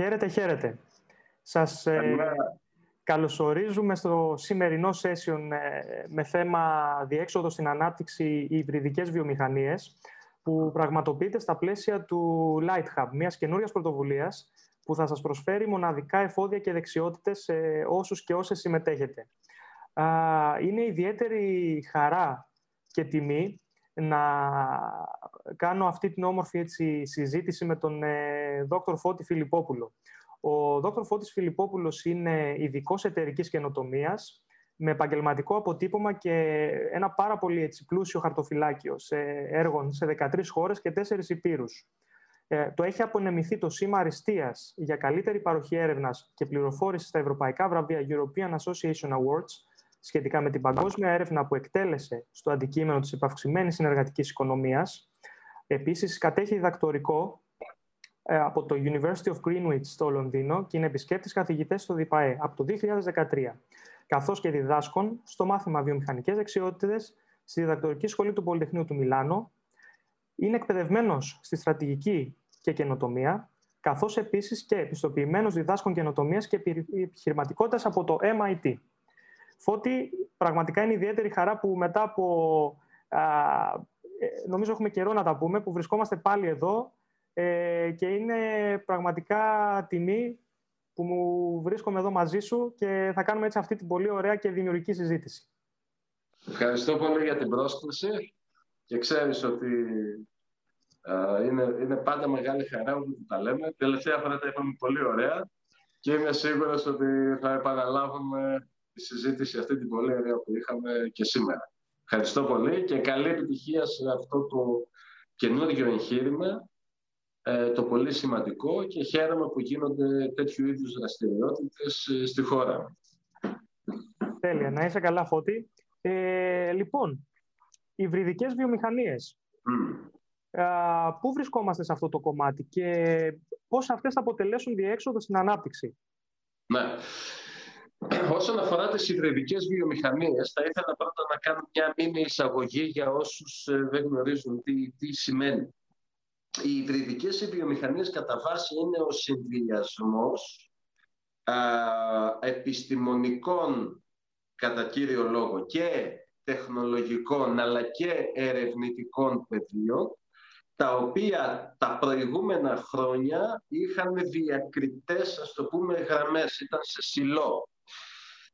Χαίρετε, χαίρετε. Σας ε, καλωσορίζουμε στο σημερινό session ε, με θέμα διέξοδο στην ανάπτυξη υβριδικές βιομηχανίες που πραγματοποιείται στα πλαίσια του Light Hub, μιας καινούριας πρωτοβουλίας που θα σας προσφέρει μοναδικά εφόδια και δεξιότητες σε όσους και όσες συμμετέχετε. Είναι ιδιαίτερη χαρά και τιμή να κάνω αυτή την όμορφη έτσι, συζήτηση με τον ε, Δόκτωρ Φώτη Φιλιππόπουλο. Ο Δόκτωρ Φώτης Φιλιππόπουλος είναι ειδικός εταιρικής καινοτομίας με επαγγελματικό αποτύπωμα και ένα πάρα πολύ έτσι, πλούσιο χαρτοφυλάκιο σε έργων σε 13 χώρες και 4 υπήρους. Ε, το έχει απονεμηθεί το σήμα αριστείας για καλύτερη παροχή έρευνας και πληροφόρησης στα ευρωπαϊκά βραβεία European Association Awards σχετικά με την παγκόσμια έρευνα που εκτέλεσε στο αντικείμενο της επαυξημένης συνεργατικής οικονομίας. Επίσης, κατέχει διδακτορικό ε, από το University of Greenwich στο Λονδίνο και είναι επισκέπτης καθηγητές στο ΔΙΠΑΕ από το 2013, καθώς και διδάσκων στο μάθημα βιομηχανικές δεξιότητες στη διδακτορική σχολή του Πολυτεχνείου του Μιλάνο. Είναι εκπαιδευμένος στη στρατηγική και καινοτομία, καθώς επίσης και επιστοποιημένος διδάσκων καινοτομίας και επιχειρηματικότητας από το MIT. Φώτη, πραγματικά είναι ιδιαίτερη χαρά που μετά από, α, ε, νομίζω έχουμε καιρό να τα πούμε, που βρισκόμαστε πάλι εδώ ε, και είναι πραγματικά τιμή που μου βρίσκομαι εδώ μαζί σου και θα κάνουμε έτσι αυτή την πολύ ωραία και δημιουργική συζήτηση. Ευχαριστώ πολύ για την πρόσκληση και ξέρεις ότι είναι, είναι πάντα μεγάλη χαρά που τα λέμε. Τελευταία φορά τα είπαμε πολύ ωραία και είμαι σίγουρος ότι θα επαναλάβουμε τη συζήτηση αυτή την πολύ ωραία που είχαμε και σήμερα. Ευχαριστώ πολύ και καλή επιτυχία σε αυτό το καινούργιο εγχείρημα, ε, το πολύ σημαντικό και χαίρομαι που γίνονται τέτοιου είδους δραστηριότητες ε, στη χώρα. Τέλεια. Να είσαι καλά, Φώτη. Ε, λοιπόν, υβριδικές βιομηχανίες. Mm. πού βρισκόμαστε σε αυτό το κομμάτι και πώς αυτές θα αποτελέσουν διέξοδο στην ανάπτυξη; Ναι. Όσον αφορά τις υβριδικές βιομηχανίες, θα ήθελα πρώτα να κάνω μια μήνυ εισαγωγή για όσους ε, δεν γνωρίζουν τι, τι σημαίνει. Οι υβριδικές βιομηχανίες κατά βάση είναι ο συνδυασμός α, επιστημονικών κατά κύριο λόγο και τεχνολογικών αλλά και ερευνητικών πεδίων τα οποία τα προηγούμενα χρόνια είχαν διακριτές, ας το πούμε, γραμμές, ήταν σε σιλό.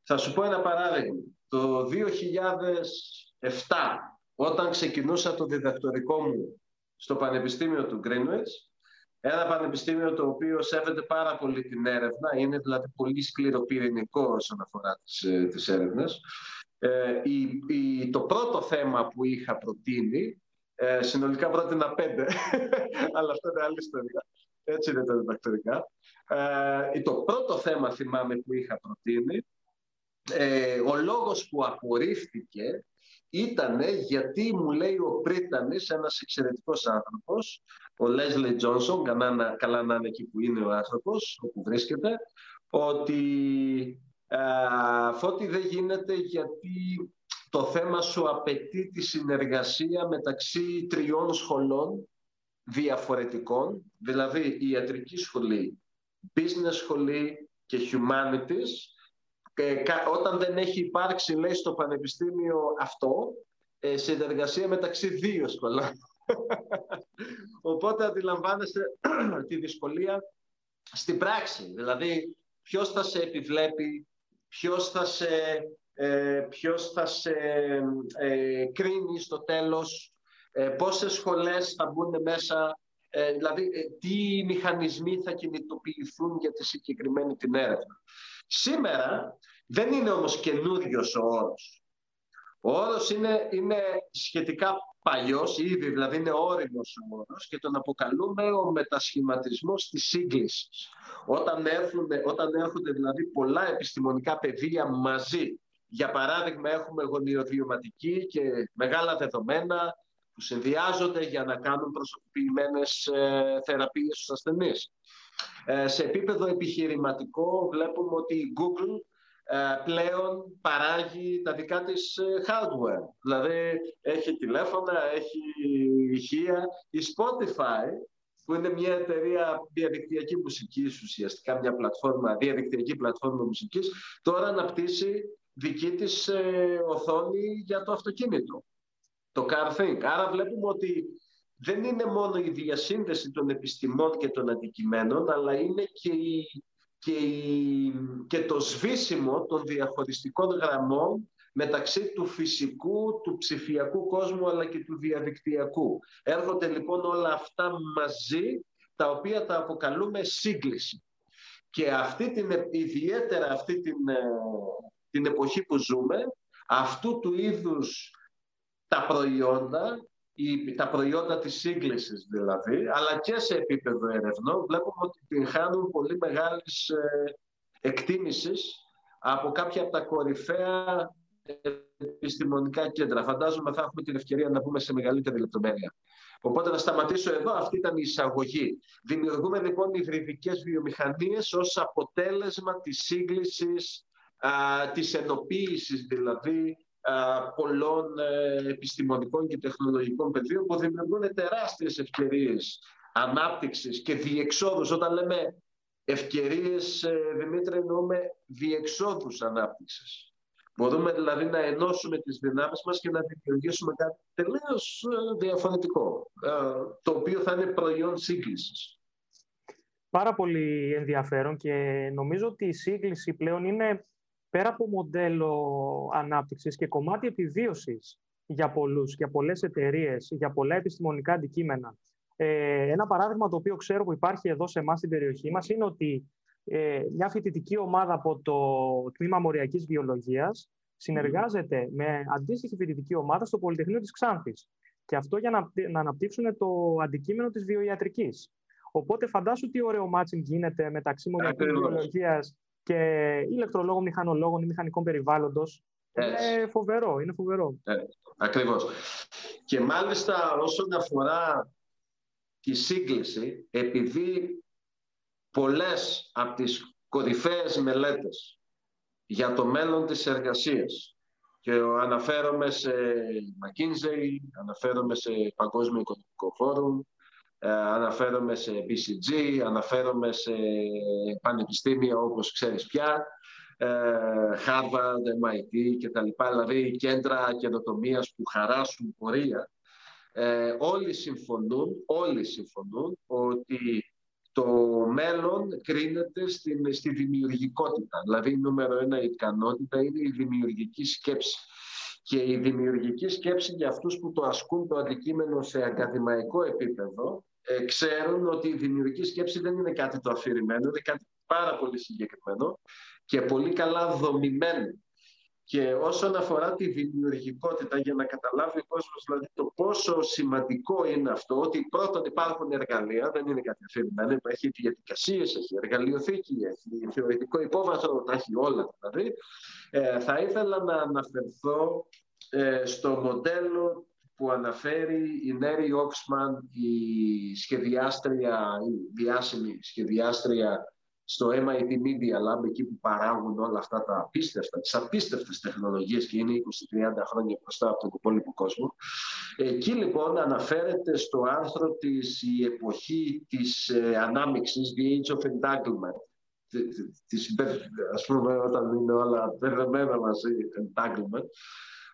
Θα σου πω ένα παράδειγμα. Το 2007, όταν ξεκινούσα το διδακτορικό μου στο Πανεπιστήμιο του Greenwich, ένα πανεπιστήμιο το οποίο σέβεται πάρα πολύ την έρευνα, είναι δηλαδή πολύ σκληροπυρηνικό όσον αφορά τις, ε, τις έρευνες. Ε, η, το πρώτο θέμα που είχα προτείνει, ε, συνολικά πρότεινα πέντε, αλλά αυτό είναι άλλη ιστορία. Έτσι είναι τα διδακτορικά. Ε, το πρώτο θέμα θυμάμαι που είχα προτείνει ε, ο λόγος που απορρίφθηκε ήταν γιατί μου λέει ο Πρίτανης, ένας εξαιρετικός άνθρωπος, ο Λέσλι Τζόνσον, καλά, καλά να είναι εκεί που είναι ο άνθρωπος, όπου βρίσκεται, ότι α, φώτη δεν γίνεται γιατί το θέμα σου απαιτεί τη συνεργασία μεταξύ τριών σχολών διαφορετικών, δηλαδή η ιατρική σχολή, business σχολή και humanities, όταν δεν έχει υπάρξει, λέει, στο πανεπιστήμιο αυτό, ε, συνεργασία μεταξύ δύο σχολών. Οπότε αντιλαμβάνεστε τη δυσκολία στην πράξη. Δηλαδή, ποιος θα σε επιβλέπει, ποιος θα σε, ε, ποιος θα σε ε, κρίνει στο τέλος, ε, πόσες σχολές θα μπουν μέσα, ε, δηλαδή ε, τι μηχανισμοί θα κινητοποιηθούν για τη συγκεκριμένη την έρευνα. Σήμερα δεν είναι όμως καινούριος ο όρος. Ο όρος είναι, είναι σχετικά παλιός, ήδη δηλαδή είναι όριμος ο όρος και τον αποκαλούμε ο μετασχηματισμός της σύγκλησης. Όταν, έρχονται, όταν έρχονται δηλαδή πολλά επιστημονικά πεδία μαζί, για παράδειγμα έχουμε γονιοδιωματική και μεγάλα δεδομένα που συνδυάζονται για να κάνουν προσωποποιημένες ε, θεραπείες στους ασθενείς. Ε, σε επίπεδο επιχειρηματικό βλέπουμε ότι η Google ε, πλέον παράγει τα δικά της ε, hardware. Δηλαδή έχει τηλέφωνα, έχει ηχεία. Η Spotify που είναι μια εταιρεία διαδικτυακή μουσικής ουσιαστικά, μια πλατφόρμα, διαδικτυακή πλατφόρμα μουσικής, τώρα αναπτύσσει δική της ε, οθόνη για το αυτοκίνητο, το CarThink. Άρα βλέπουμε ότι δεν είναι μόνο η διασύνδεση των επιστημών και των αντικειμένων, αλλά είναι και, και, και το σβήσιμο των διαχωριστικών γραμμών μεταξύ του φυσικού, του ψηφιακού κόσμου αλλά και του διαδικτυακού. Έρχονται λοιπόν όλα αυτά μαζί τα οποία τα αποκαλούμε σύγκληση. Και αυτή την, ιδιαίτερα αυτή την, ε, την εποχή που ζούμε, αυτού του είδους τα προϊόντα, τα προϊόντα της σύγκλησης δηλαδή, αλλά και σε επίπεδο ερευνών, βλέπουμε ότι την χάνουν πολύ μεγάλης ε, εκτίμησης από κάποια από τα κορυφαία επιστημονικά κέντρα. Φαντάζομαι θα έχουμε την ευκαιρία να πούμε σε μεγαλύτερη λεπτομέρεια. Οπότε να σταματήσω εδώ. Αυτή ήταν η εισαγωγή. Δημιουργούμε λοιπόν υβριδικές βιομηχανίες ως αποτέλεσμα της σύγκλησης, α, της ενοποίησης δηλαδή α, πολλών ε, επιστημονικών και τεχνολογικών πεδίων που δημιουργούν τεράστιες ευκαιρίες ανάπτυξης και διεξόδους. Όταν λέμε ευκαιρίες, ε, Δημήτρη, εννοούμε διεξόδους ανάπτυξης. Μπορούμε δηλαδή να ενώσουμε τις δυνάμεις μας και να δημιουργήσουμε κάτι τελείως ε, διαφορετικό, ε, το οποίο θα είναι προϊόν σύγκλησης. Πάρα πολύ ενδιαφέρον και νομίζω ότι η σύγκληση πλέον είναι πέρα από μοντέλο ανάπτυξης και κομμάτι επιβίωσης για πολλούς, για πολλές εταιρείες, για πολλά επιστημονικά αντικείμενα. Ε, ένα παράδειγμα το οποίο ξέρω που υπάρχει εδώ σε εμάς στην περιοχή μας είναι ότι ε, μια φοιτητική ομάδα από το Τμήμα Μοριακής Βιολογίας συνεργάζεται με αντίστοιχη φοιτητική ομάδα στο Πολυτεχνείο της Ξάνθης. Και αυτό για να, να αναπτύξουν το αντικείμενο της βιοιατρικής. Οπότε φαντάσου τι ωραίο matching γίνεται μεταξύ μοριακής βιολογίας και ηλεκτρολόγων, μηχανολόγων ή μηχανικών περιβάλλοντος. Είναι φοβερό, είναι φοβερό. Ε, ακριβώς. Και μάλιστα όσον αφορά τη σύγκλιση, επειδή πολλές από τις κορυφαίες μελέτες για το μέλλον της εργασίας και αναφέρομαι σε McKinsey, αναφέρομαι σε Παγκόσμιο Οικονομικό Φόρουμ, ε, αναφέρομαι σε BCG, αναφέρομαι σε πανεπιστήμια όπως ξέρεις πια, ε, Harvard, MIT και τα λοιπά, δηλαδή κέντρα καινοτομίας που χαράσουν πορεία. Ε, όλοι συμφωνούν, όλοι συμφωνούν ότι το μέλλον κρίνεται στην, στη δημιουργικότητα. Δηλαδή, η νούμερο ένα ικανότητα είναι η δημιουργική σκέψη. Και η δημιουργική σκέψη για αυτούς που το ασκούν το αντικείμενο σε ακαδημαϊκό επίπεδο ε, ξέρουν ότι η δημιουργική σκέψη δεν είναι κάτι το αφηρημένο, είναι κάτι πάρα πολύ συγκεκριμένο και πολύ καλά δομημένο. Και όσον αφορά τη δημιουργικότητα, για να καταλάβει ο κόσμος δηλαδή, το πόσο σημαντικό είναι αυτό, ότι πρώτον υπάρχουν εργαλεία, δεν είναι κάτι αφηρημένο, έχει διαδικασίες, έχει εργαλειοθήκη, έχει θεωρητικό υπόβαθρο, τα έχει όλα δηλαδή. Ε, θα ήθελα να αναφερθώ ε, στο μοντέλο που αναφέρει η Νέρι Όξμαν, η σχεδιάστρια, η διάσημη σχεδιάστρια στο MIT Media Lab, εκεί που παράγουν όλα αυτά τα απίστευτα, τις απίστευτες τεχνολογίες και είναι 20-30 χρόνια μπροστά από τον υπόλοιπο κόσμο. Εκεί λοιπόν αναφέρεται στο άρθρο της η εποχή της ε, ανάμειξης, the age of entanglement, της, ας πούμε όταν είναι όλα μπερδεμένα μαζί, entanglement,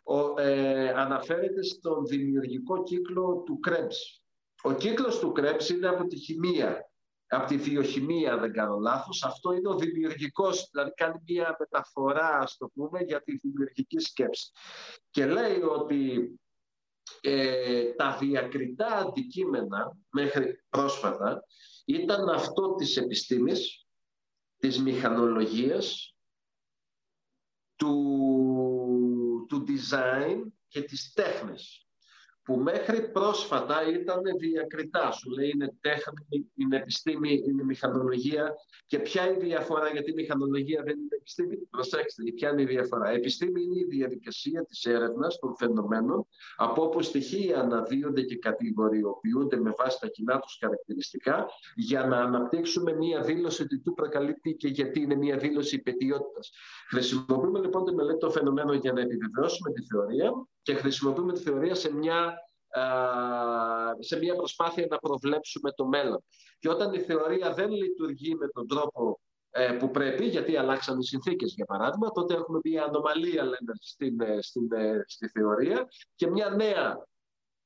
ο, ε, αναφέρεται στον δημιουργικό κύκλο του Krebs. Ο κύκλος του Krebs είναι από τη χημεία από τη βιοχημία, δεν κάνω λάθος. Αυτό είναι ο δημιουργικός, δηλαδή κάνει μια μεταφορά, ας το πούμε, για τη δημιουργική σκέψη. Και λέει ότι ε, τα διακριτά αντικείμενα μέχρι πρόσφατα ήταν αυτό της επιστήμης, της μηχανολογίας, του, του design και της τέχνης που μέχρι πρόσφατα ήταν διακριτά. Σου λέει είναι τέχνη, είναι επιστήμη, είναι μηχανολογία. Και ποια είναι η διαφορά, γιατί η μηχανολογία δεν είναι επιστήμη; Προσέξτε, ποια είναι η διαφορά; Η επιστήμη είναι η διαδικασία της έρευνας των φαινομένων, από όπου στοιχεία αναδύονται και κατηγοριοποιούνται με βάση τα κοινά τους χαρακτηριστικά, για να αναπτύξουμε μία δήλωση ότι του προκαλεί και γιατί είναι μία δήλωση υπετιότητας. Χρησιμοποιούμε λοιπόν τη μελέτη των φαινομένων για να επιβεβαιώσουμε τη θεωρία και χρησιμοποιούμε τη θεωρία σε μια σε μια προσπάθεια να προβλέψουμε το μέλλον. Και όταν η θεωρία δεν λειτουργεί με τον τρόπο ε, που πρέπει, γιατί αλλάξαν οι συνθήκες για παράδειγμα, τότε έχουμε μια ανομαλία λέμε, στην, ε, στην, ε, στη θεωρία και μια νέα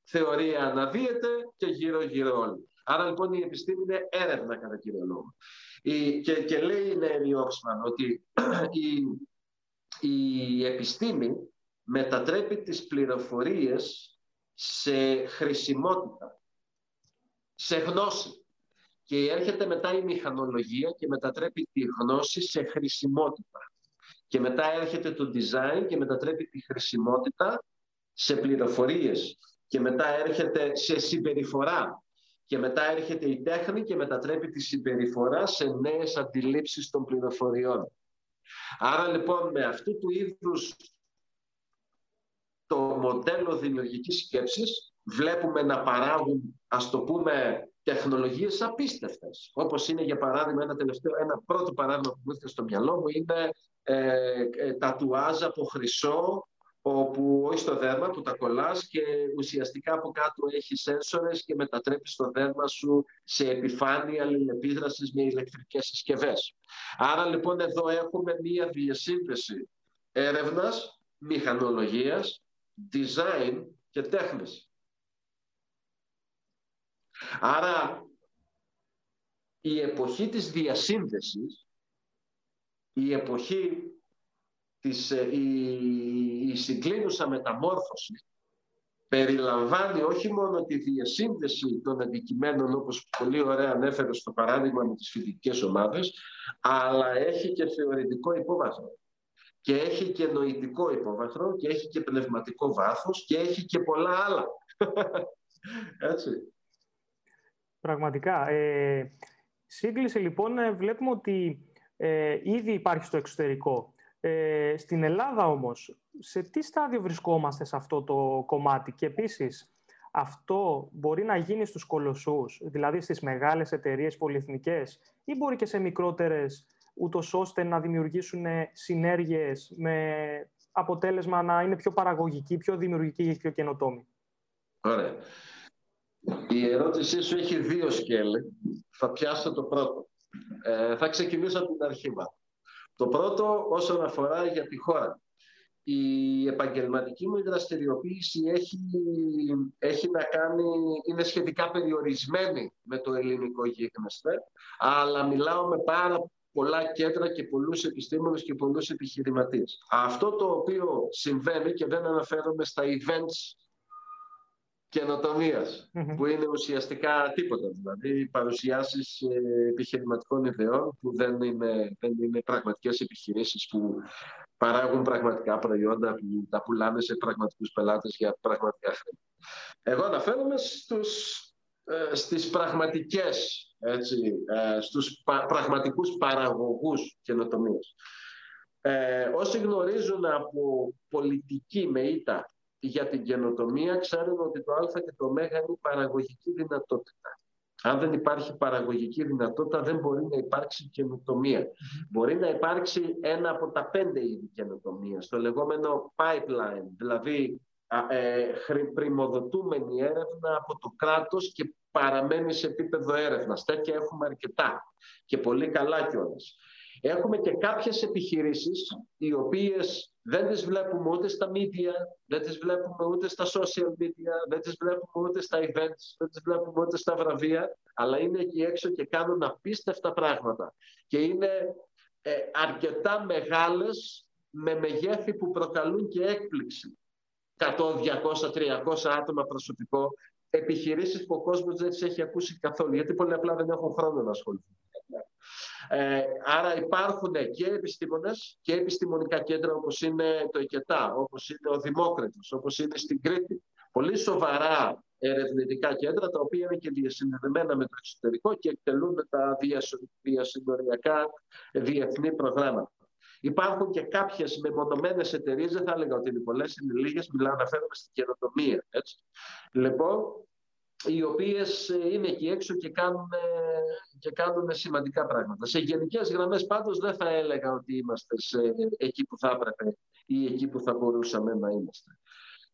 θεωρία αναδύεται και γύρω-γύρω όλοι. Άρα λοιπόν η επιστήμη είναι έρευνα κατά κύριο λόγο. Η, και, και λέει η Νέρη Όξμαν ότι η, η επιστήμη μετατρέπει τις πληροφορίες σε χρησιμότητα, σε γνώση. Και έρχεται μετά η μηχανολογία και μετατρέπει τη γνώση σε χρησιμότητα. Και μετά έρχεται το design και μετατρέπει τη χρησιμότητα σε πληροφορίες. Και μετά έρχεται σε συμπεριφορά. Και μετά έρχεται η τέχνη και μετατρέπει τη συμπεριφορά σε νέες αντιλήψεις των πληροφοριών. Άρα λοιπόν με αυτού του είδους το μοντέλο δημιουργικής σκέψης βλέπουμε να παράγουν, ας το πούμε, τεχνολογίες απίστευτες. Όπως είναι, για παράδειγμα, ένα, τελευταίο, ένα πρώτο παράδειγμα που μου ήρθε στο μυαλό μου είναι ε, ε, τατουάζ από χρυσό, όπου όχι στο δέρμα που τα κολλάς και ουσιαστικά από κάτω έχεις σένσορες και μετατρέπεις το δέρμα σου σε επιφάνεια αλληλεπίδρασης με ηλεκτρικές συσκευές. Άρα λοιπόν εδώ έχουμε μία διασύνδεση έρευνας, μηχανολογίας, design και τέχνης. Άρα η εποχή της διασύνδεσης, η εποχή της, ε, η, η συγκλίνουσα μεταμόρφωση περιλαμβάνει όχι μόνο τη διασύνδεση των αντικειμένων όπως πολύ ωραία ανέφερε στο παράδειγμα με τις φοιτητικές ομάδες αλλά έχει και θεωρητικό υπόβαθρο και έχει και νοητικό υπόβαθρο και έχει και πνευματικό βάθος και έχει και πολλά άλλα. Έτσι. Πραγματικά. Ε, σύγκληση λοιπόν ε, βλέπουμε ότι ε, ήδη υπάρχει στο εξωτερικό. Ε, στην Ελλάδα όμως, σε τι στάδιο βρισκόμαστε σε αυτό το κομμάτι; Και επίσης αυτό μπορεί να γίνει στους κολοσσούς, δηλαδή στις μεγάλες εταιρείες πολυεθνικές ή μπορεί και σε μικρότερες ούτως ώστε να δημιουργήσουν συνέργειες με αποτέλεσμα να είναι πιο παραγωγική, πιο δημιουργική και πιο καινοτόμη. Ωραία. Η ερώτησή σου έχει δύο σκέλη. Θα πιάσω το πρώτο. Ε, θα ξεκινήσω από την αρχή Το πρώτο όσον αφορά για τη χώρα. Η επαγγελματική μου δραστηριοποίηση έχει, έχει να κάνει, είναι σχετικά περιορισμένη με το ελληνικό γίγνεσθε, αλλά μιλάω με πάρα πολλά κέντρα και πολλούς επιστήμονες και πολλούς επιχειρηματίες. Αυτό το οποίο συμβαίνει και δεν αναφέρομαι στα events καινοτομίας, που είναι ουσιαστικά τίποτα. Δηλαδή, παρουσιάσεις ε, επιχειρηματικών ιδεών που δεν είναι, δεν είναι πραγματικές επιχειρήσεις που παράγουν πραγματικά προϊόντα που τα πουλάνε σε πραγματικούς πελάτες για πραγματικά χρήματα. Εγώ αναφέρομαι στους, ε, στις πραγματικές, έτσι, ε, στους πα, πραγματικούς παραγωγούς καινοτομίας. Ε, όσοι γνωρίζουν από πολιτική με ήττα για την καινοτομία ξέρουμε ότι το α και το ω είναι παραγωγική δυνατότητα. Αν δεν υπάρχει παραγωγική δυνατότητα, δεν μπορεί να υπάρξει καινοτομία. Μπορεί να υπάρξει ένα από τα πέντε είδη καινοτομίας, το λεγόμενο pipeline, δηλαδή ε, πρημοδοτούμενη έρευνα από το κράτος και παραμένει σε επίπεδο έρευνας. Τέτοια έχουμε αρκετά και πολύ καλά κιόλας. Έχουμε και κάποιες επιχειρήσεις οι οποίες δεν τις βλέπουμε ούτε στα media, δεν τις βλέπουμε ούτε στα social media, δεν τις βλέπουμε ούτε στα events, δεν τις βλέπουμε ούτε στα βραβεία, αλλά είναι εκεί έξω και κάνουν απίστευτα πράγματα. Και είναι ε, αρκετά μεγάλες με μεγέθη που προκαλούν και έκπληξη. 100, 200, 300 άτομα προσωπικό, επιχειρήσεις που ο κόσμος δεν τις έχει ακούσει καθόλου, γιατί πολύ απλά δεν έχουν χρόνο να ασχοληθούν. Ε, άρα υπάρχουν και επιστήμονες και επιστημονικά κέντρα όπως είναι το ΕΚΕΤΑ, όπως είναι ο Δημόκριτος, όπως είναι στην Κρήτη. Πολύ σοβαρά ερευνητικά κέντρα τα οποία είναι και διασυνδεδεμένα με το εξωτερικό και εκτελούν τα διασυνοριακά διεθνή προγράμματα. Υπάρχουν και κάποιες μεμονωμένες εταιρείες, δεν θα έλεγα ότι είναι πολλές, είναι λίγες, μιλάω, αναφέρομαι στην καινοτομία. Έτσι. Λοιπόν, οι οποίες ε, είναι εκεί έξω και κάνουν, και κάνουν σημαντικά πράγματα. Σε γενικές γραμμές πάντως δεν θα έλεγα ότι είμαστε σε, εκεί που θα έπρεπε ή εκεί που θα μπορούσαμε να είμαστε.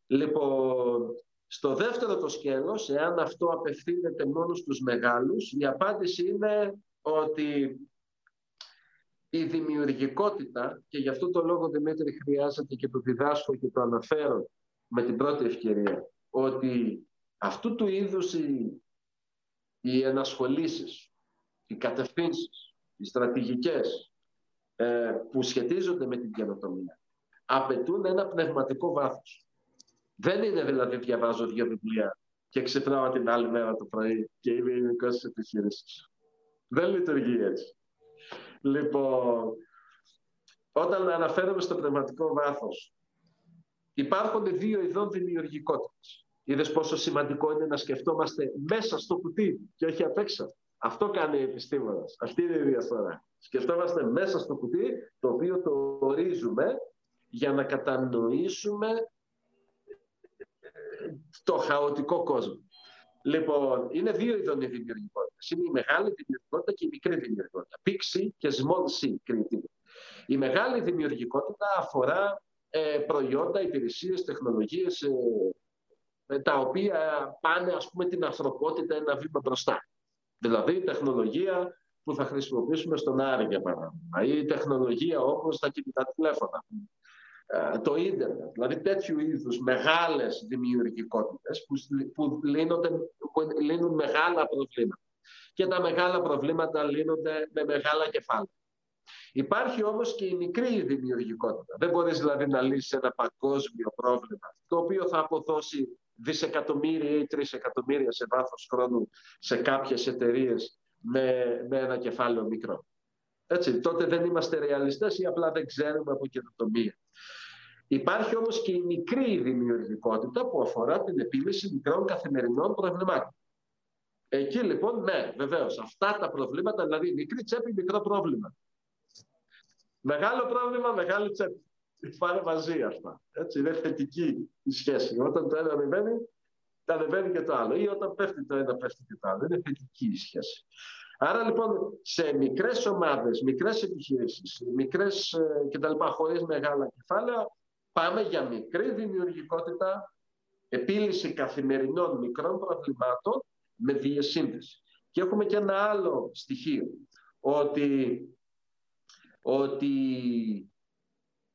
Λοιπόν, Στο δεύτερο το σκέλος, εάν αυτό απευθύνεται μόνος στους μεγάλους, η απάντηση είναι ότι η δημιουργικότητα, και γι' αυτό το λόγο Δημήτρη χρειάζεται και το διδάσκω και το αναφέρω με την πρώτη ευκαιρία, ότι αυτού του είδους οι, οι ενασχολήσεις, οι κατευθύνσεις, οι στρατηγικές ε, που σχετίζονται με την καινοτομία απαιτούν ένα πνευματικό βάθος. Δεν είναι δηλαδή διαβάζω δύο βιβλία και ξυπνάω την άλλη μέρα το πρωί και είμαι ειδικό της επιχείρησης. Δεν λειτουργεί έτσι. Λοιπόν, όταν αναφέρομαι στο πνευματικό βάθος, υπάρχουν δύο ειδών δημιουργικότητας. Είδες πόσο σημαντικό είναι να σκεφτόμαστε μέσα στο κουτί και όχι απ' έξω. Αυτό κάνει η επιστήμονας. Αυτή είναι η διαφορά. Σκεφτόμαστε μέσα στο κουτί, το οποίο το ορίζουμε για να κατανοήσουμε το χαοτικό κόσμο. Λοιπόν, είναι δύο ειδών η δημιουργικότητα. Είναι η μεγάλη δημιουργικότητα και η μικρή δημιουργικότητα. Big C και small C κριτήρια. Η μεγάλη δημιουργικότητα αφορά ε, προϊόντα, υπηρεσίες, τεχνολογίες ε, τα οποία πάνε ας πούμε την ανθρωπότητα ένα βήμα μπροστά. Δηλαδή η τεχνολογία που θα χρησιμοποιήσουμε στον Άρη για παράδειγμα ή η τεχνολογία όπως τα κινητά τηλέφωνα ε, το ίντερνετ, δηλαδή τέτοιου είδους μεγάλες δημιουργικότητες που, που, λύνονται, που λύνουν μεγάλα προβλήματα. Και τα μεγάλα προβλήματα λύνονται με μεγάλα κεφάλαια. Υπάρχει όμως και η μικρή δημιουργικότητα. Δεν μπορείς δηλαδή να λύσεις ένα παγκόσμιο πρόβλημα, το οποίο θα αποδώσει δισεκατομμύρια ή τρισεκατομμύρια σε βάθος χρόνου σε κάποιες εταιρείες με, με ένα κεφάλαιο μικρό. Έτσι, τότε δεν είμαστε ρεαλιστές ή απλά δεν ξέρουμε από καινοτομία. Υπάρχει όμως και η μικρή δημιουργικότητα που αφορά την επίλυση μικρών καθημερινών προβλημάτων. Εκεί λοιπόν, ναι, βεβαίως, αυτά τα προβλήματα, δηλαδή μικρή τσέπη, μικρό πρόβλημα. Μεγάλο πρόβλημα, μεγάλη τσέπη. Πάνε μαζί αυτά. Έτσι, είναι θετική η σχέση. Όταν το ένα ανεβαίνει, τα ανεβαίνει και το άλλο. Ή όταν πέφτει το ένα, πέφτει και το άλλο. Είναι θετική η σχέση. Άρα λοιπόν σε μικρές ομάδες, μικρές επιχειρήσεις, μικρές ε, κτλ. χωρίς μεγάλα κεφάλαια, Πάμε για μικρή δημιουργικότητα, επίλυση καθημερινών μικρών προβλημάτων με διασύνδεση. Και έχουμε και ένα άλλο στοιχείο, ότι, ότι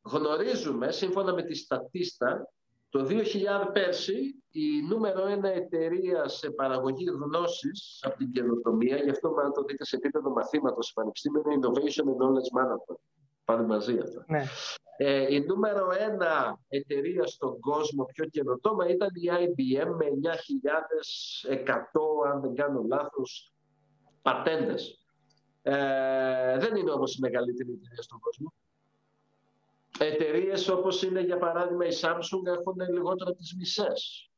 γνωρίζουμε, σύμφωνα με τη Στατίστα, το 2000 πέρσι η νούμερο ένα εταιρεία σε παραγωγή γνώσης από την καινοτομία, γι' αυτό αν το δείτε σε επίπεδο μαθήματος πανεπιστήμιο, είναι Innovation and Knowledge Management. Πάνε μαζί αυτά. Ναι. Ε, η νούμερο ένα εταιρεία στον κόσμο πιο καινοτόμα ήταν η IBM με 9.100, αν δεν κάνω λάθος, πατέντες. Ε, δεν είναι όμως η μεγαλύτερη εταιρεία στον κόσμο. Εταιρείες όπως είναι για παράδειγμα η Samsung έχουν λιγότερο τις μισές.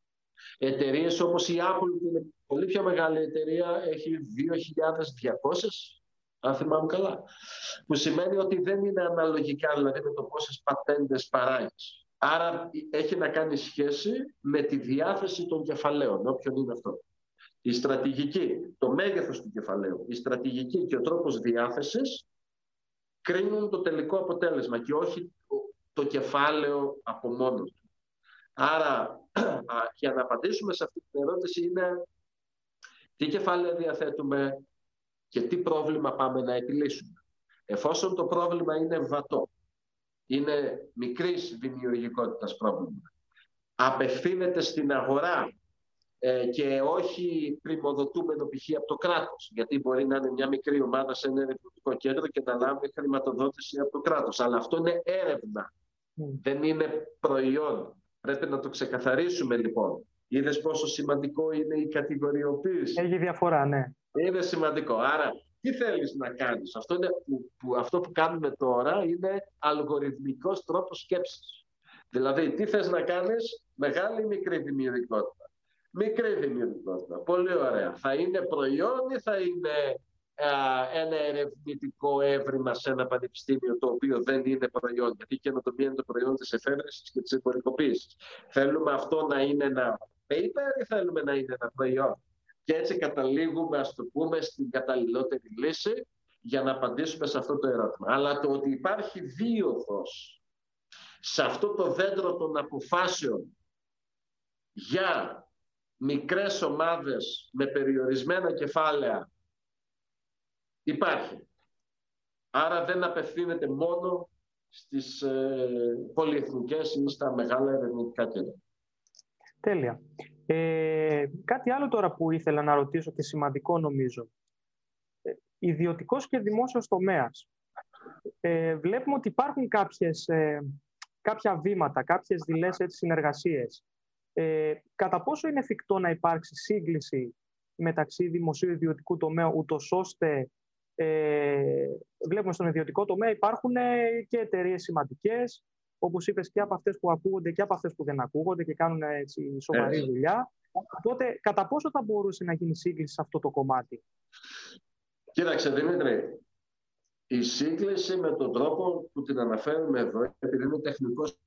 Εταιρείες όπως η Apple που είναι πολύ πιο μεγάλη εταιρεία έχει 2.200 αν θυμάμαι καλά. Που σημαίνει ότι δεν είναι αναλογικά δηλαδή με το πόσες πατέντες παράγεις. Άρα έχει να κάνει σχέση με τη διάθεση των κεφαλαίων, όποιον είναι αυτό. Η στρατηγική, το μέγεθος του κεφαλαίου, η στρατηγική και ο τρόπος διάθεσης κρίνουν το τελικό αποτέλεσμα και όχι το κεφάλαιο από μόνος του. Άρα, για να απαντήσουμε σε αυτή την ερώτηση είναι τι κεφάλαιο διαθέτουμε, και τι πρόβλημα πάμε να επιλύσουμε. Εφόσον το πρόβλημα είναι βατό, είναι μικρής δημιουργικότητας πρόβλημα, απευθύνεται στην αγορά ε, και όχι πρημοδοτούμενο π.χ. από το κράτος, γιατί μπορεί να είναι μια μικρή ομάδα σε ένα ερευνητικό κέντρο και να λάβει χρηματοδότηση από το κράτος. Αλλά αυτό είναι έρευνα, δεν είναι προϊόν. Πρέπει να το ξεκαθαρίσουμε λοιπόν. Είδες πόσο σημαντικό είναι η κατηγοριοποίηση. Έχει διαφορά, ναι. Είναι σημαντικό. Άρα, τι θέλεις να κάνεις; Αυτό, είναι που, αυτό που κάνουμε τώρα είναι αλγοριθμικός τρόπος σκέψης. Δηλαδή, τι θες να κάνεις, μεγάλη ή μικρή δημιουργικότητα. Μικρή δημιουργικότητα. Πολύ ωραία. Θα είναι προϊόν ή θα είναι ένα ερευνητικό έβριμα σε ένα πανεπιστήμιο το οποίο δεν είναι προϊόν; Γιατί η καινοτομία είναι το προϊόν της εφεύρεσης και της εμπορικοποίησης. Θέλουμε αυτό να είναι ένα paper ή θέλουμε να είναι ένα προϊόν; Και έτσι καταλήγουμε, ας το πούμε, στην καταλληλότερη λύση για να απαντήσουμε σε αυτό το ερώτημα. Αλλά το ότι υπάρχει δίωδος σε αυτό το δέντρο των αποφάσεων για μικρές ομάδες με περιορισμένα κεφάλαια υπάρχει. Άρα δεν απευθύνεται μόνο στις ε, πολυεθνικές ή στα μεγάλα ερευνητικά κέντρα. Τέλεια. Ε, κάτι άλλο τώρα που ήθελα να ρωτήσω και σημαντικό νομίζω. Ε, ιδιωτικός και δημόσιος τομέας. Ε, βλέπουμε ότι υπάρχουν κάποιες, ε, κάποια βήματα, κάποιες δειλές συνεργασίες. Ε, κατά πόσο είναι εφικτό να υπάρξει σύγκληση μεταξύ δημοσίου ιδιωτικού τομέα, ούτως ώστε ε, βλέπουμε στον ιδιωτικό τομέα υπάρχουν ε, και εταιρείες σημαντικές, όπως είπες και από αυτές που ακούγονται και από αυτές που δεν ακούγονται και κάνουν έτσι, σοβαρή δουλειά. Οπότε, κατά πόσο θα μπορούσε να γίνει σύγκληση σε αυτό το κομμάτι; Κοίταξε, Δημήτρη, η σύγκληση με τον τρόπο που την αναφέρουμε εδώ, επειδή είναι τεχνικός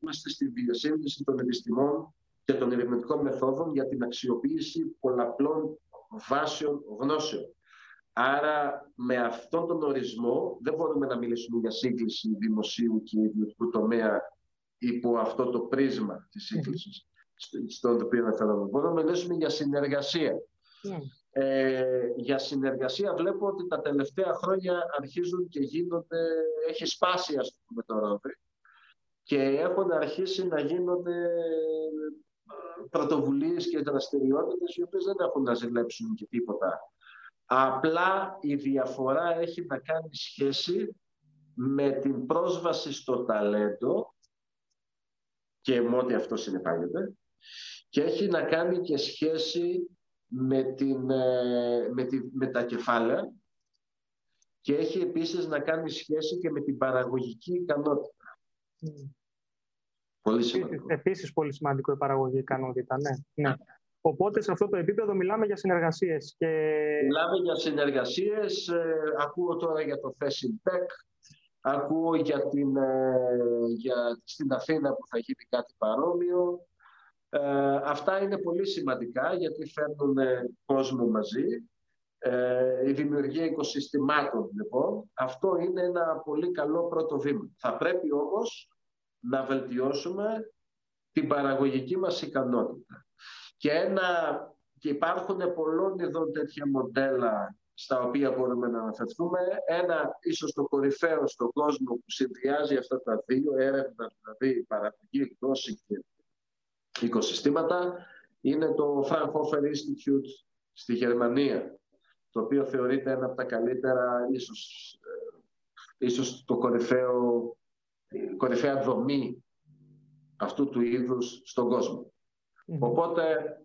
είμαστε στη διασύνδεση των επιστημών και των ερευνητικών μεθόδων για την αξιοποίηση πολλαπλών βάσεων γνώσεων. Άρα με αυτόν τον ορισμό δεν μπορούμε να μιλήσουμε για σύγκληση δημοσίου και ιδιωτικού τομέα υπό αυτό το πρίσμα της σύγκλησης στον οποίο αναφέραμε. Μπορούμε να μιλήσουμε για συνεργασία. Ναι. Ε, για συνεργασία βλέπω ότι τα τελευταία χρόνια αρχίζουν και γίνονται, έχει σπάσει ας πούμε το και έχουν αρχίσει να γίνονται πρωτοβουλίες και δραστηριότητες οι οποίες δεν έχουν να ζηλέψουν και τίποτα. Απλά η διαφορά έχει να κάνει σχέση με την πρόσβαση στο ταλέντο και με ό,τι αυτό συνεπάγεται και έχει να κάνει και σχέση με, την, ε, με, τη, με τα κεφάλαια και έχει επίσης να κάνει σχέση και με την παραγωγική ικανότητα. Πολύ σημαντικό. Επίσης, πολύ σημαντικό η παραγωγική ικανότητα, ναι. ναι. Οπότε σε αυτό το επίπεδο μιλάμε για συνεργασίες. Και... Μιλάμε για συνεργασίες. Ε, ακούω τώρα για το Facing Tech. Ακούω για, την, ε, για στην Αθήνα που θα γίνει κάτι παρόμοιο. Ε, αυτά είναι πολύ σημαντικά γιατί φέρνουν κόσμο μαζί. Ε, η δημιουργία οικοσυστημάτων, λοιπόν. Αυτό είναι ένα πολύ καλό πρώτο βήμα. Θα πρέπει όμως να βελτιώσουμε την παραγωγική μας ικανότητα. Και, ένα, και υπάρχουν πολλών ειδών τέτοια μοντέλα στα οποία μπορούμε να αναφερθούμε. Ένα, ίσως το κορυφαίο στον κόσμο που συνδυάζει αυτά τα δύο, έρευνα δηλαδή παραγωγή, γνώση και οικοσυστήματα, είναι το Fraunhofer Institute στη Γερμανία, το οποίο θεωρείται ένα από τα καλύτερα, ίσως, ε, ίσως το κορυφαίο κορυφαία δομή αυτού του είδους στον κόσμο. Οπότε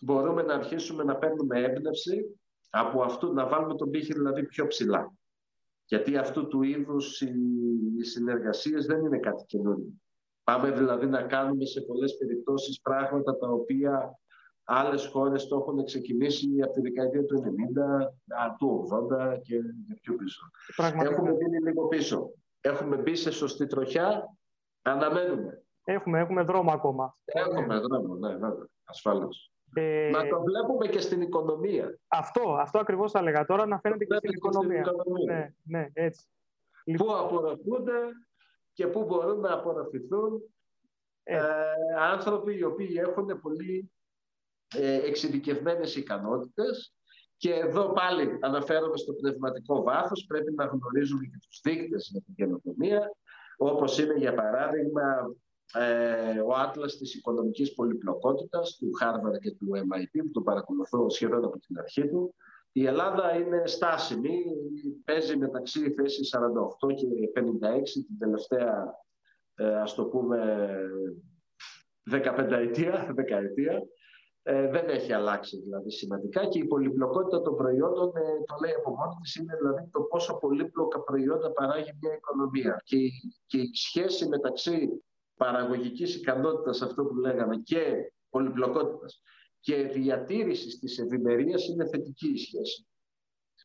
μπορούμε να αρχίσουμε να παίρνουμε έμπνευση από αυτού, να βάλουμε τον πύχη δηλαδή πιο ψηλά. Γιατί αυτού του είδους οι, οι συνεργασίες δεν είναι κάτι καινούργιο. Πάμε δηλαδή να κάνουμε σε πολλές περιπτώσεις πράγματα τα οποία άλλες χώρες το έχουν ξεκινήσει από τη δεκαετία του 90, του 80 και πιο πίσω. Έχουμε μείνει λίγο πίσω. Έχουμε μπει σε σωστή τροχιά. Αναμένουμε. Έχουμε, έχουμε δρόμο ακόμα. Έχουμε δρόμο, ναι, βέβαια. Ασφαλώς. Ε... Μα το βλέπουμε και στην οικονομία. Αυτό, αυτό ακριβώς θα έλεγα τώρα, να φαίνεται και, στην, οικονομία. Ναι, ναι, έτσι. Πού λοιπόν. απορροφούνται και πού μπορούν να απορροφηθούν ε, άνθρωποι οι οποίοι έχουν πολύ ε, εξειδικευμένες ικανότητες και εδώ πάλι αναφέρομαι στο πνευματικό βάθος, πρέπει να γνωρίζουμε και τους δείκτες για την καινοτομία, όπως είναι για παράδειγμα ε, ο άτλας της οικονομικής πολυπλοκότητας του Harvard και του MIT, που τον παρακολουθώ σχεδόν από την αρχή του. Η Ελλάδα είναι στάσιμη, παίζει μεταξύ θέση 48 και 56 την τελευταία, ε, ας το πούμε, 15 ετία, δεκαετία. Ε, δεν έχει αλλάξει δηλαδή σημαντικά και η πολυπλοκότητα των προϊόντων ε, το λέει από μόνη της είναι δηλαδή το πόσο πολύπλοκα προϊόντα παράγει μια οικονομία και, και η σχέση μεταξύ παραγωγικής ικανότητας αυτό που λέγαμε και πολυπλοκότητας και διατήρησης της ευημερίας είναι θετική η σχέση.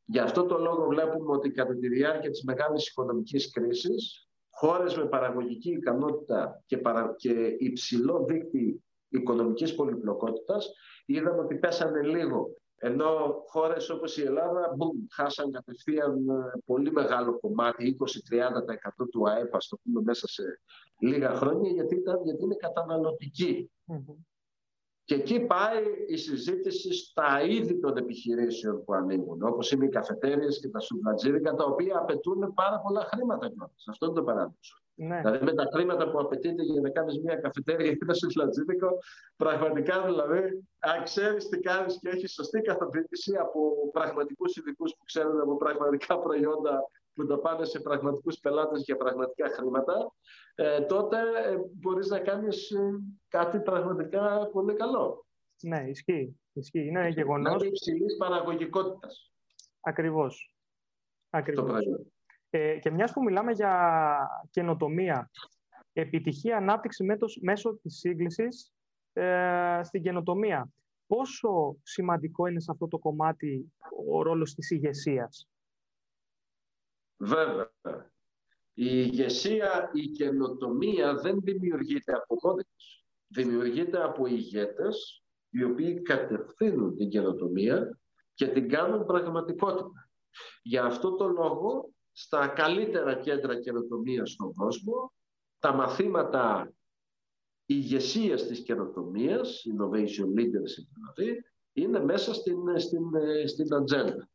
Γι' αυτό το λόγο βλέπουμε ότι κατά τη διάρκεια της μεγάλης οικονομικής κρίσης χώρες με παραγωγική ικανότητα και, παρα... και υψηλό δίκτυο οικονομικής πολυπλοκότητας, είδαμε ότι πέσανε λίγο Ενώ χώρες όπως η Ελλάδα μπουμ, χάσαν κατευθείαν ε, πολύ μεγάλο κομμάτι, 20-30% του ΑΕΠ, το πούμε, μέσα σε λίγα χρόνια, γιατί, ήταν, γιατί είναι καταναλωτική. Και εκεί πάει η συζήτηση στα είδη των επιχειρήσεων που ανοίγουν, όπως είναι οι καφετέρειες και τα σουβλατζίρικα, τα οποία απαιτούν πάρα πολλά χρήματα. Αυτό είναι το παράδοξο. Ναι. Δηλαδή με τα χρήματα που απαιτείται για να κάνεις μια καφετέρια ή ένα σουβλατζίδικο, πραγματικά δηλαδή, αν ξέρεις τι κάνεις και έχεις σωστή καθοδήγηση από πραγματικούς ειδικούς που ξέρουν από πραγματικά προϊόντα που τα πάνε σε πραγματικούς πελάτες για πραγματικά χρήματα, ε, τότε ε, μπορείς να κάνεις ε, κάτι πραγματικά πολύ καλό. Ναι, ισχύει. ισχύει. Είναι γεγονός. Είναι υψηλής παραγωγικότητας. Ακριβώς. Ακριβώς. Ε, και μιας που μιλάμε για καινοτομία, επιτυχία ανάπτυξη μέσω της σύγκλησης ε, στην καινοτομία. Πόσο σημαντικό είναι σε αυτό το κομμάτι ο ρόλος της ηγεσίας; Βέβαια. Η ηγεσία, η καινοτομία δεν δημιουργείται από μόνη Δημιουργείται από ηγέτες οι οποίοι κατευθύνουν την καινοτομία και την κάνουν πραγματικότητα. Για αυτό το λόγο, στα καλύτερα κέντρα καινοτομίας στον κόσμο, τα μαθήματα ηγεσίας της καινοτομίας, innovation leadership δηλαδή, είναι μέσα στην, στην, στην ατζέντα.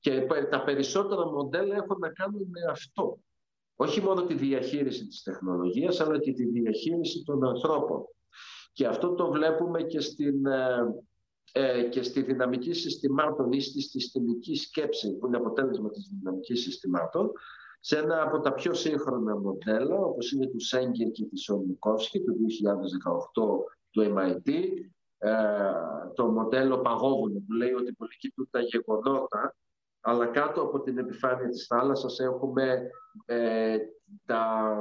Και τα περισσότερα μοντέλα έχουν να κάνουν με αυτό. Όχι μόνο τη διαχείριση της τεχνολογίας, αλλά και τη διαχείριση των ανθρώπων. Και αυτό το βλέπουμε και, στην, ε, ε, και στη δυναμική συστημάτων ή στη συστημική σκέψη, που είναι αποτέλεσμα της δυναμικής συστημάτων, σε ένα από τα πιο σύγχρονα μοντέλα, όπως είναι του Σέγγερ και της Ομικόφσκη του 2018 του MIT, ε, το μοντέλο παγόβουνου που λέει ότι πολυκύπτουν τα γεγονότα αλλά κάτω από την επιφάνεια της θάλασσας έχουμε ε, τα,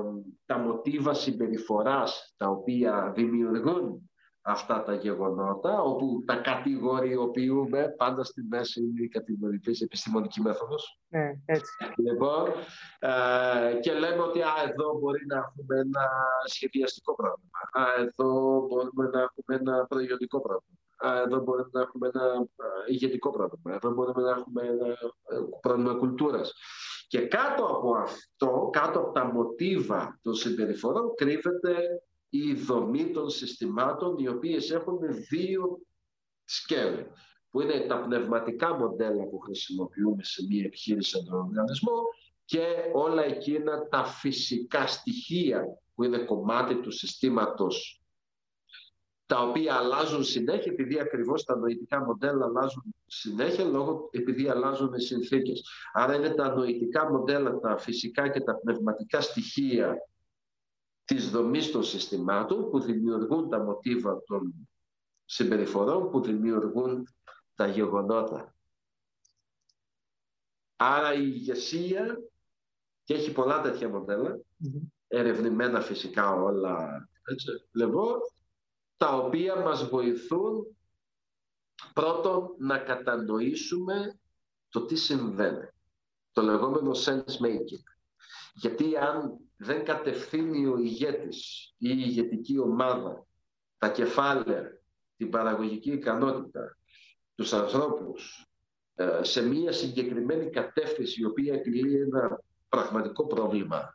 τα μοτίβα συμπεριφοράς τα οποία δημιουργούν αυτά τα γεγονότα, όπου τα κατηγοριοποιούμε, πάντα στη μέση είναι η κατηγορική επιστημονική μέθοδος. Ναι, έτσι. Λοιπόν, ε, και λέμε ότι α, εδώ μπορεί να έχουμε ένα σχεδιαστικό πρόβλημα, α, εδώ μπορούμε να έχουμε ένα προϊόντικό πρόβλημα εδώ μπορούμε να έχουμε ένα ηγετικό πρόβλημα, εδώ μπορούμε να έχουμε ένα ε, πρόβλημα κουλτούρας. Και κάτω από αυτό, κάτω από τα μοτίβα των συμπεριφορών, κρύβεται η δομή των συστημάτων, οι οποίες έχουν δύο σκέλη, που είναι τα πνευματικά μοντέλα που χρησιμοποιούμε σε μία επιχείρηση στον οργανισμό και όλα εκείνα τα φυσικά στοιχεία που είναι κομμάτι του συστήματος τα οποία αλλάζουν συνέχεια επειδή ακριβώς τα νοητικά μοντέλα αλλάζουν συνέχεια λόγω επειδή αλλάζουν οι συνθήκες. Άρα είναι τα νοητικά μοντέλα, τα φυσικά και τα πνευματικά στοιχεία της δομής των συστημάτων που δημιουργούν τα μοτίβα των συμπεριφορών, που δημιουργούν τα γεγονότα. Άρα η ηγεσία, και έχει πολλά τέτοια μοντέλα, ερευνημένα φυσικά όλα, έτσι, λοιπόν, τα οποία μας βοηθούν πρώτον να κατανοήσουμε το τι συμβαίνει. Το λεγόμενο sense making. Γιατί αν δεν κατευθύνει ο ηγέτης ή η ηγετική ομάδα τα κεφάλαια, την παραγωγική ικανότητα, τους ανθρώπους ε, σε μία συγκεκριμένη κατεύθυνση η οποία επιλύει ένα πραγματικό πρόβλημα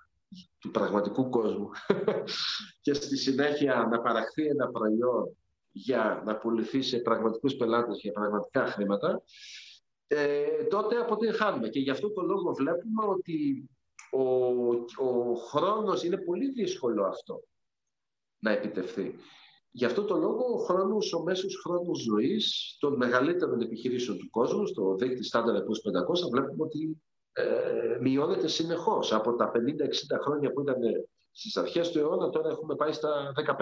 του πραγματικού κόσμου και στη συνέχεια να παραχθεί ένα προϊόν για να πουληθεί σε πραγματικούς πελάτες για πραγματικά χρήματα, ε, τότε αποτυγχάνουμε. Και γι' αυτό το λόγο βλέπουμε ότι ο, ο χρόνος είναι πολύ δύσκολο αυτό να επιτευχθεί. Γι' αυτό το λόγο ο χρόνος, ο μέσος χρόνος ζωής των μεγαλύτερων επιχειρήσεων του κόσμου, στο δίκτυο Standard Poor's 500, βλέπουμε ότι ε, μειώνεται συνεχώς. Από τα 50-60 χρόνια που ήταν στις αρχές του αιώνα, τώρα έχουμε πάει στα 15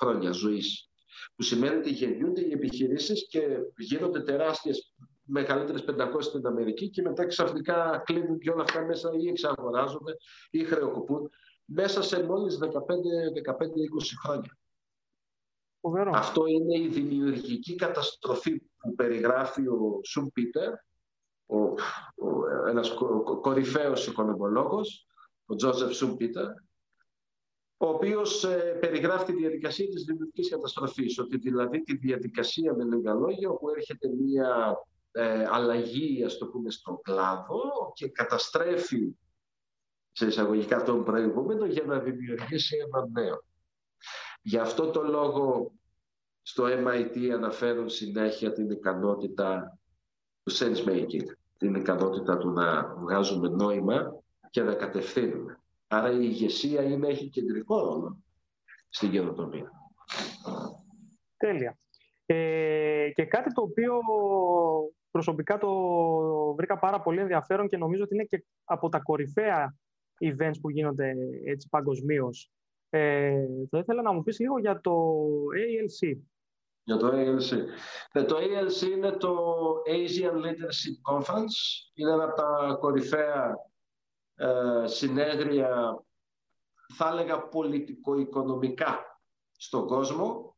χρόνια ζωής. Που σημαίνει ότι γεννιούνται οι επιχειρήσεις και γίνονται τεράστιες μεγαλύτερε 500 στην Αμερική και μετά ξαφνικά κλείνουν και όλα αυτά μέσα ή εξαγοράζονται ή χρεοκοπούν μέσα σε μόλις 15-20 χρόνια. Αυτό είναι η δημιουργική καταστροφή που περιγράφει ο Σουμ Πίτερ ο, ο, ένας κορυφαίος οικονομολόγος, ο Τζόζεφ Σούμπιτα, ο οποίος ε, περιγράφει τη διαδικασία της δημιουργικής καταστροφής, ότι δηλαδή τη διαδικασία με λίγα λόγια, όπου έρχεται μια ε, αλλαγή, ας το πούμε, στον κλάδο και καταστρέφει σε εισαγωγικά τον προηγούμενο για να δημιουργήσει ένα νέο. Γι' αυτό το λόγο στο MIT αναφέρουν συνέχεια την ικανότητα του sense making, την ικανότητα του να βγάζουμε νόημα και να κατευθύνουμε. Άρα η ηγεσία είναι, έχει κεντρικό ρόλο στην καινοτομία. Τέλεια. Ε, και κάτι το οποίο προσωπικά το βρήκα πάρα πολύ ενδιαφέρον και νομίζω ότι είναι και από τα κορυφαία events που γίνονται έτσι παγκοσμίως. Ε, θα ήθελα να μου πεις λίγο για το ALC. Για το ALC. Ε, το ALC είναι το Asian Leadership Conference. Είναι ένα από τα κορυφαία ε, συνέδρια, θα έλεγα πολιτικο-οικονομικά στον κόσμο.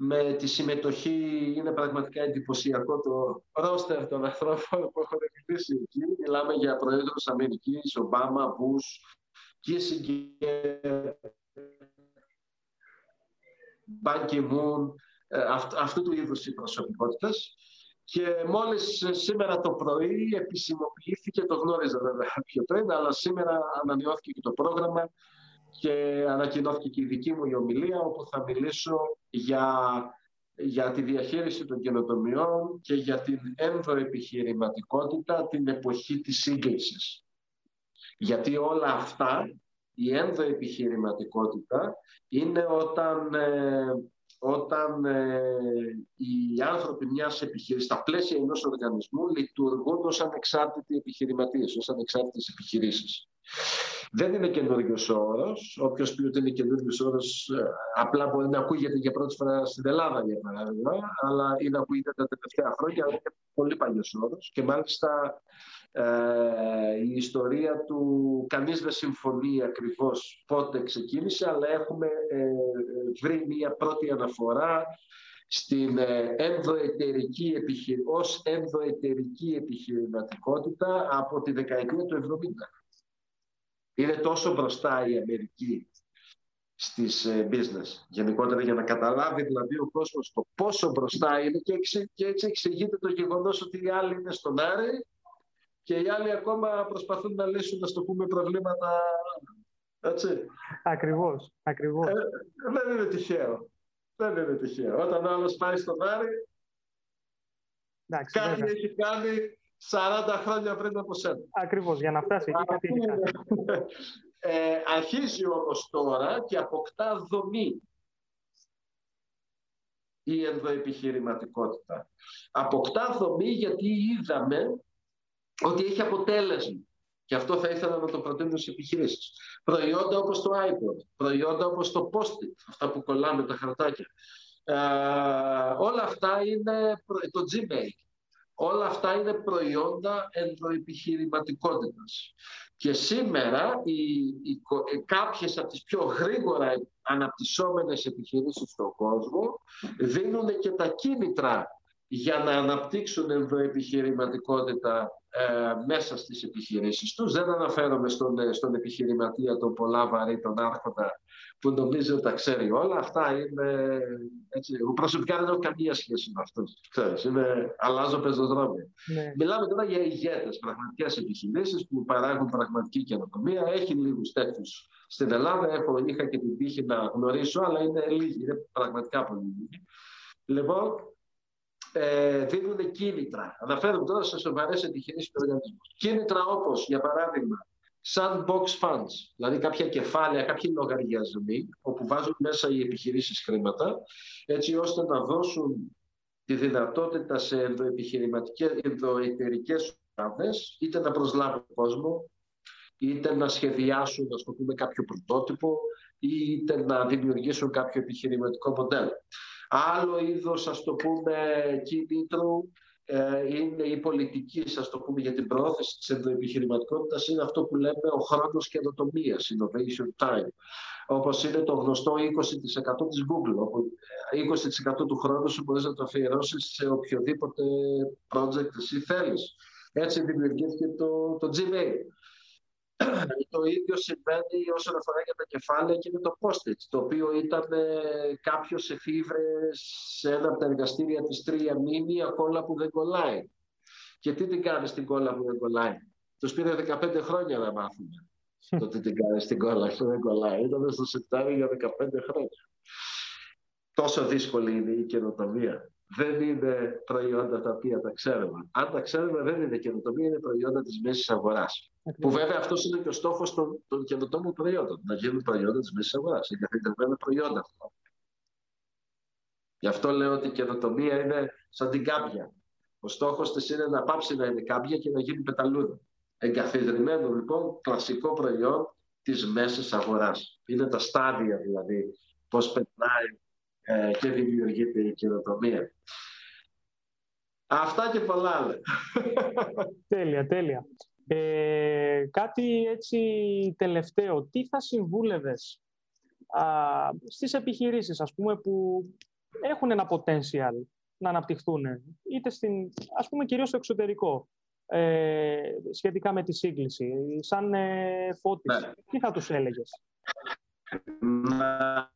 Με τη συμμετοχή είναι πραγματικά εντυπωσιακό το ρόστερ των ανθρώπων που έχουν μιλήσει εκεί. Μιλάμε για Προέδρους Αμερικής, Ομπάμα, Μπούς, Κίσιγκερ, Μπάνκι Μουν, αυτού του είδους οι προσωπικότητες. Και μόλις σήμερα το πρωί επισημοποιήθηκε, το γνώριζα βέβαια πιο πριν, αλλά σήμερα ανανεώθηκε και το πρόγραμμα και ανακοινώθηκε και η δική μου η ομιλία, όπου θα μιλήσω για, για τη διαχείριση των καινοτομιών και για την ενδοεπιχειρηματικότητα την εποχή της σύγκλησης. Γιατί όλα αυτά, η ενδοεπιχειρηματικότητα, είναι όταν ε, όταν ε, οι άνθρωποι μιας επιχείρησης, στα πλαίσια ενός οργανισμού, λειτουργούν ως ανεξάρτητοι επιχειρηματίες, ως ανεξάρτητες επιχειρήσεις. Δεν είναι καινούριο όρος. Όποιος πει ότι είναι καινούριο όρος, ε, απλά μπορεί να ακούγεται για πρώτη φορά στην Ελλάδα, για παράδειγμα, αλλά είναι ακούγεται τα τελευταία χρόνια, είναι πολύ παλιός όρος. Και μάλιστα ε, η ιστορία του κανείς δεν συμφωνεί ακριβώς πότε ξεκίνησε, αλλά έχουμε ε, βρει μια πρώτη αναφορά στην ε, ενδοετερική επιχειρη... ως ενδοετερική επιχειρηματικότητα από τη δεκαετία του 70. Είναι τόσο μπροστά η Αμερική στις business γενικότερα για να καταλάβει δηλαδή ο κόσμος το πόσο μπροστά είναι και, έτσι εξηγείται το γεγονός ότι οι άλλοι είναι στον Άρη και οι άλλοι ακόμα προσπαθούν να λύσουν, να το πούμε, προβλήματα. Έτσι. Ακριβώς, ακριβώς. Ε, δεν είναι τυχαίο. Δεν είναι τυχαίο. Όταν ο άλλος πάει στον Άρη, Εντάξει, κάτι έχει κάνει 40 χρόνια πριν από σένα. Ακριβώς, για να φτάσει εκεί κάτι έχει κάνει. Ε, αρχίζει όμως τώρα και αποκτά δομή η ενδοεπιχειρηματικότητα. Αποκτά δομή γιατί είδαμε ότι έχει αποτέλεσμα. Και αυτό θα ήθελα να το προτείνω σε επιχειρήσεις. Προϊόντα όπως το iPod, προϊόντα όπως το Post-it, αυτά που κολλάμε τα χαρτάκια. Ε, όλα αυτά είναι το Gmail. Όλα αυτά είναι προϊόντα ενδοεπιχειρηματικότητας. Και σήμερα οι, οι, κάποιες από τις πιο γρήγορα αναπτυσσόμενες επιχειρήσεις στον κόσμο δίνουν και τα κίνητρα για να αναπτύξουν ενδοεπιχειρηματικότητα ε, μέσα στις επιχειρήσεις τους. Δεν αναφέρομαι στον, ε, στον επιχειρηματία, τον πολλά βαρύ, τον άρχοντα που νομίζει ότι τα ξέρει όλα. Αυτά είναι... Έτσι, εγώ προσωπικά δεν έχω καμία σχέση με αυτούς. Ξέρεις, είναι, αλλάζω πεζοδρόμια. Ναι. Μιλάμε τώρα για ηγέτες, πραγματικές επιχειρήσεις που παράγουν πραγματική καινοτομία. Έχει λίγους τέτοιους στην Ελλάδα. Έχω, είχα και την τύχη να γνωρίσω, αλλά είναι λίγοι, είναι πραγματικά πολύ λίγοι. Λοιπόν, ε, δίνουν κίνητρα. Αναφέρομαι τώρα σε σοβαρές επιχειρήσει του οργανισμούς. Κίνητρα όπως, για παράδειγμα, sandbox funds, δηλαδή κάποια κεφάλαια, κάποιοι λογαριασμοί, όπου βάζουν μέσα οι επιχειρήσεις χρήματα, έτσι ώστε να δώσουν τη δυνατότητα σε ενδοεταιρικέ ομάδες είτε να προσλάβουν κόσμο, είτε να σχεδιάσουν, ας το πούμε, κάποιο πρωτότυπο, είτε να δημιουργήσουν κάποιο επιχειρηματικό μοντέλο. Άλλο είδος, ας το πούμε, κινήτρου ε, είναι η πολιτική, ας το πούμε, για την προώθηση της ενδοεπιχειρηματικότητας είναι αυτό που λέμε ο χρόνος καινοτομίας, innovation time. Όπως είναι το γνωστό 20% της Google, όπου 20% του χρόνου σου μπορείς να το αφιερώσεις σε οποιοδήποτε project εσύ θέλεις. Έτσι δημιουργήθηκε το, το Gmail. Το ίδιο συμβαίνει όσον αφορά για τα κεφάλαια και με το postage, το οποίο ήταν ε, κάποιος εφήβρε σε ένα από τα εργαστήρια της Τρία Μήνυ κόλλα που δεν κολλάει. Και τι την κάνεις στην κόλλα που δεν κολλάει; Τους πήρε 15 χρόνια να μάθουν το τι την κάνεις στην κόλλα που δεν κολλάει. Ήταν στο σεπτάρι για 15 χρόνια. Τόσο δύσκολη είναι η καινοτομία δεν είναι προϊόντα τα οποία τα ξέρουμε. Αν τα ξέρουμε, δεν είναι καινοτομία, είναι προϊόντα της μέσης αγοράς. Που βέβαια αυτός είναι και ο στόχος των, των καινοτόμων προϊόντων. Να γίνουν προϊόντα της μέσης αγοράς. Είναι καθημερινά προϊόντα αυτό. Γι' αυτό λέω ότι η καινοτομία είναι σαν την κάμπια. Ο στόχος της είναι να πάψει να είναι κάμπια και να γίνει πεταλούδα. Εγκαθιδρυμένο λοιπόν κλασικό προϊόν της μέσης αγοράς. Είναι τα στάδια δηλαδή, πώς περνάει ε, και δημιουργείται η καινοτομία. Αυτά και πολλά άλλα. Τέλεια, τέλεια. Ε, κάτι έτσι τελευταίο. Τι θα συμβούλευες α, στις επιχειρήσεις, ας πούμε, που έχουν ένα potential να αναπτυχθούν, είτε στην, ας πούμε, κυρίως στο εξωτερικό, ε, σχετικά με τη σύγκληση, σαν ε, φώτιση. Ναι. Τι θα τους έλεγες; Να,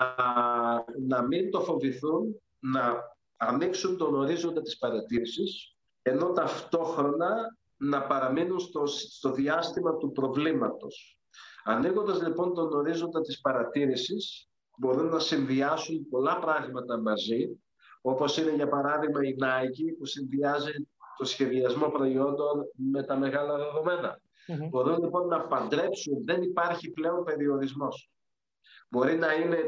να μην το φοβηθούν, να ανοίξουν τον ορίζοντα της παρατήρησης, ενώ ταυτόχρονα να παραμείνουν στο, στο διάστημα του προβλήματος. Ανοίγοντας λοιπόν τον ορίζοντα της παρατήρησης, μπορούν να συνδυάσουν πολλά πράγματα μαζί, όπως είναι για παράδειγμα η Nike που συνδυάζει το σχεδιασμό προϊόντων με τα μεγάλα Μπορούν λοιπόν να παντρέψουν, δεν υπάρχει πλέον περιορισμός. Μπορεί να είναι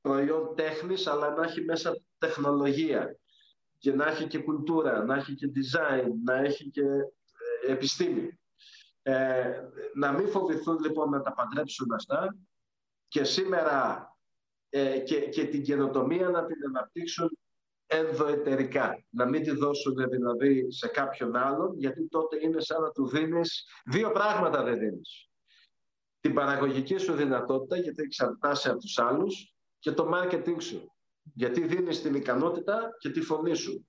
προϊόν τέχνης, αλλά να έχει μέσα τεχνολογία και να έχει και κουλτούρα, να έχει και design, να έχει και ε, επιστήμη. Ε, να μην φοβηθούν λοιπόν να τα παντρέψουν αυτά και σήμερα ε, και, και την καινοτομία να την αναπτύξουν ενδοετερικά. Να μην τη δώσουν δηλαδή σε κάποιον άλλον, γιατί τότε είναι σαν να του δίνεις δύο πράγματα δεν δίνεις την παραγωγική σου δυνατότητα, γιατί εξαρτάσαι από τους άλλους, και το marketing σου. Γιατί δίνεις την ικανότητα και τη φωνή σου.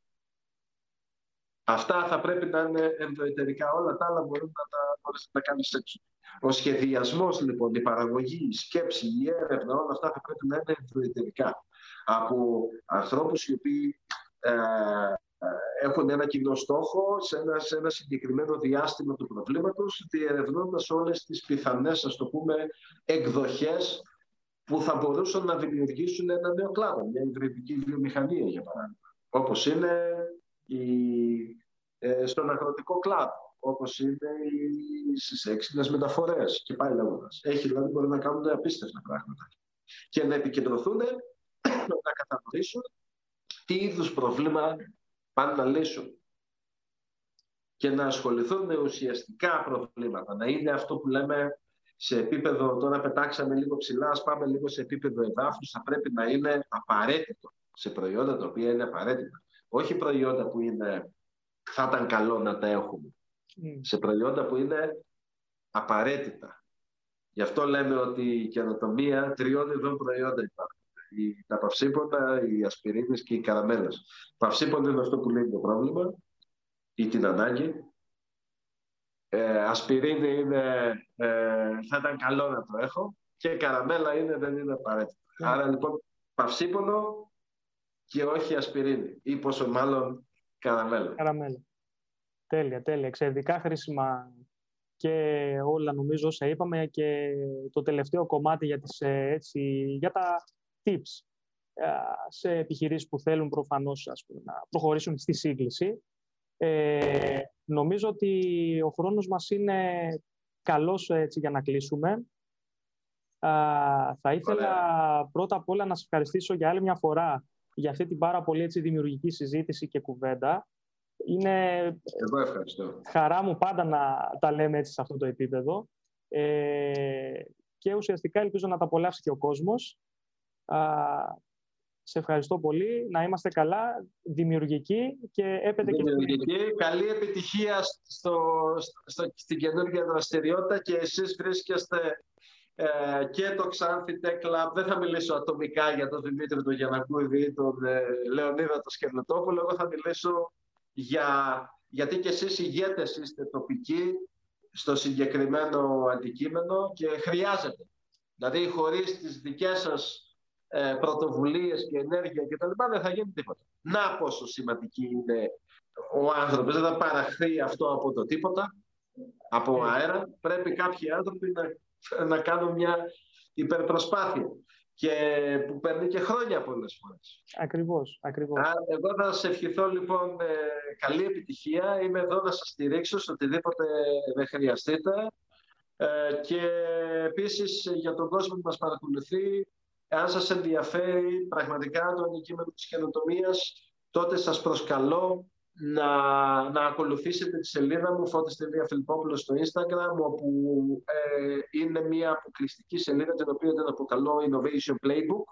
Αυτά θα πρέπει να είναι ενδοετερικά. Όλα τα άλλα μπορούν να τα, μπορείς να τα κάνεις έξω. Ο σχεδιασμός λοιπόν, η παραγωγή, η σκέψη, η έρευνα, όλα αυτά θα πρέπει να είναι ενδοετερικά. Από ανθρώπους οι οποίοι ε, έχουν ένα κοινό στόχο σε ένα, σε ένα συγκεκριμένο διάστημα του προβλήματος, διερευνώντας όλες τις πιθανές, ας το πούμε, εκδοχές που θα μπορούσαν να δημιουργήσουν ένα νέο κλάδο, μια υβριδική βιομηχανία, για παράδειγμα. Όπως είναι η, ε, στον αγροτικό κλάδο, όπως είναι οι, στις έξυπνες μεταφορές και πάει λέγοντας. Έχει δηλαδή μπορεί να κάνουν απίστευτα πράγματα. Και να επικεντρωθούν να κατανοήσουν τι είδους προβλήμα πάνε να λύσουν και να ασχοληθούν με ουσιαστικά προβλήματα. Να είναι αυτό που λέμε σε επίπεδο, τώρα πετάξαμε λίγο ψηλά, ας πάμε λίγο σε επίπεδο εδάφους, θα πρέπει να είναι απαραίτητο σε προϊόντα τα οποία είναι απαραίτητα. Όχι προϊόντα που είναι, θα ήταν καλό να τα έχουμε. Mm. Σε προϊόντα που είναι απαραίτητα. Γι' αυτό λέμε ότι η καινοτομία τριών ειδών προϊόντα υπάρχουν τα παυσίπονα, οι ασπιρίνες και οι καραμέλες. Παυσίπονα είναι αυτό που λέει το πρόβλημα ή την ανάγκη. Ε, ασπιρίνη είναι, ε, θα ήταν καλό να το έχω και καραμέλα είναι, δεν είναι απαραίτητο. Ναι. Άρα λοιπόν παυσίπονο και όχι ασπιρίνη ή πόσο μάλλον καραμέλα. Καραμέλα. Τέλεια, τέλεια. Εξαιρετικά χρήσιμα και όλα νομίζω όσα είπαμε και το τελευταίο κομμάτι για, τις, ε, έτσι, για τα tips ε, σε επιχειρήσεις που θέλουν προφανώς ας πούμε, να προχωρήσουν στη σύγκληση. Ε, νομίζω ότι ο χρόνος μας είναι καλός έτσι, για να κλείσουμε. θα ήθελα πρώτα απ' όλα να σας ευχαριστήσω για άλλη μια φορά για αυτή την πάρα πολύ έτσι, δημιουργική συζήτηση και κουβέντα. Είναι Εγώ ευχαριστώ. χαρά μου πάντα να τα λέμε έτσι σε αυτό το επίπεδο. Ε, και ουσιαστικά ελπίζω να τα απολαύσει και ο κόσμος σε ευχαριστώ πολύ. Να είμαστε καλά, δημιουργικοί και έπεται και... Δημιουργικοί. Καλή επιτυχία στο, στο, στην καινούργια δραστηριότητα και εσείς βρίσκεστε ε, και το Xanthi Tech Lab. Δεν θα μιλήσω ατομικά για τον Δημήτρη τον Γιανακούδη ή τον ε, Λεωνίδα τον Σκερνοτόπουλο. Εγώ θα μιλήσω για... γιατί και εσείς ηγέτες είστε τοπικοί στο συγκεκριμένο αντικείμενο και χρειάζεται. Δηλαδή, χωρίς τις δικές σας ε, πρωτοβουλίες και ενέργεια κτλ. δεν θα γίνει τίποτα. Να πόσο σημαντική είναι ο άνθρωπος. Δεν θα παραχθεί αυτό από το τίποτα, από αέρα. Πρέπει κάποιοι άνθρωποι να, να κάνουν μια υπερπροσπάθεια και που παίρνει και χρόνια πολλές φορές. Ακριβώς, ακριβώς. εγώ θα σας ευχηθώ λοιπόν ε, καλή επιτυχία. Είμαι εδώ να σας στηρίξω σε οτιδήποτε δεν χρειαστείτε. Ε, και επίσης για τον κόσμο που μας παρακολουθεί, αν σας ενδιαφέρει πραγματικά το αντικείμενο της καινοτομίας, τότε σας προσκαλώ να, να ακολουθήσετε τη σελίδα μου Φώτης Φιλιππόπουλος στο Instagram όπου ε, είναι μια αποκλειστική σελίδα την οποία την αποκαλώ Innovation Playbook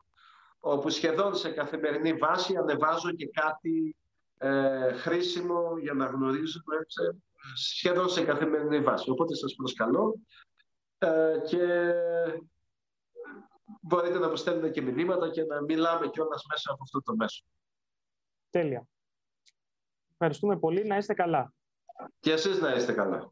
όπου σχεδόν σε καθημερινή βάση ανεβάζω και κάτι ε, χρήσιμο για να γνωρίζουμε σχεδόν σε καθημερινή βάση. Οπότε σας προσκαλώ ε, και μπορείτε να μου στέλνετε και μηνύματα και να μιλάμε κιόλας μέσα από αυτό το μέσο. Τέλεια. Ευχαριστούμε πολύ. Να είστε καλά. Και εσείς να είστε καλά.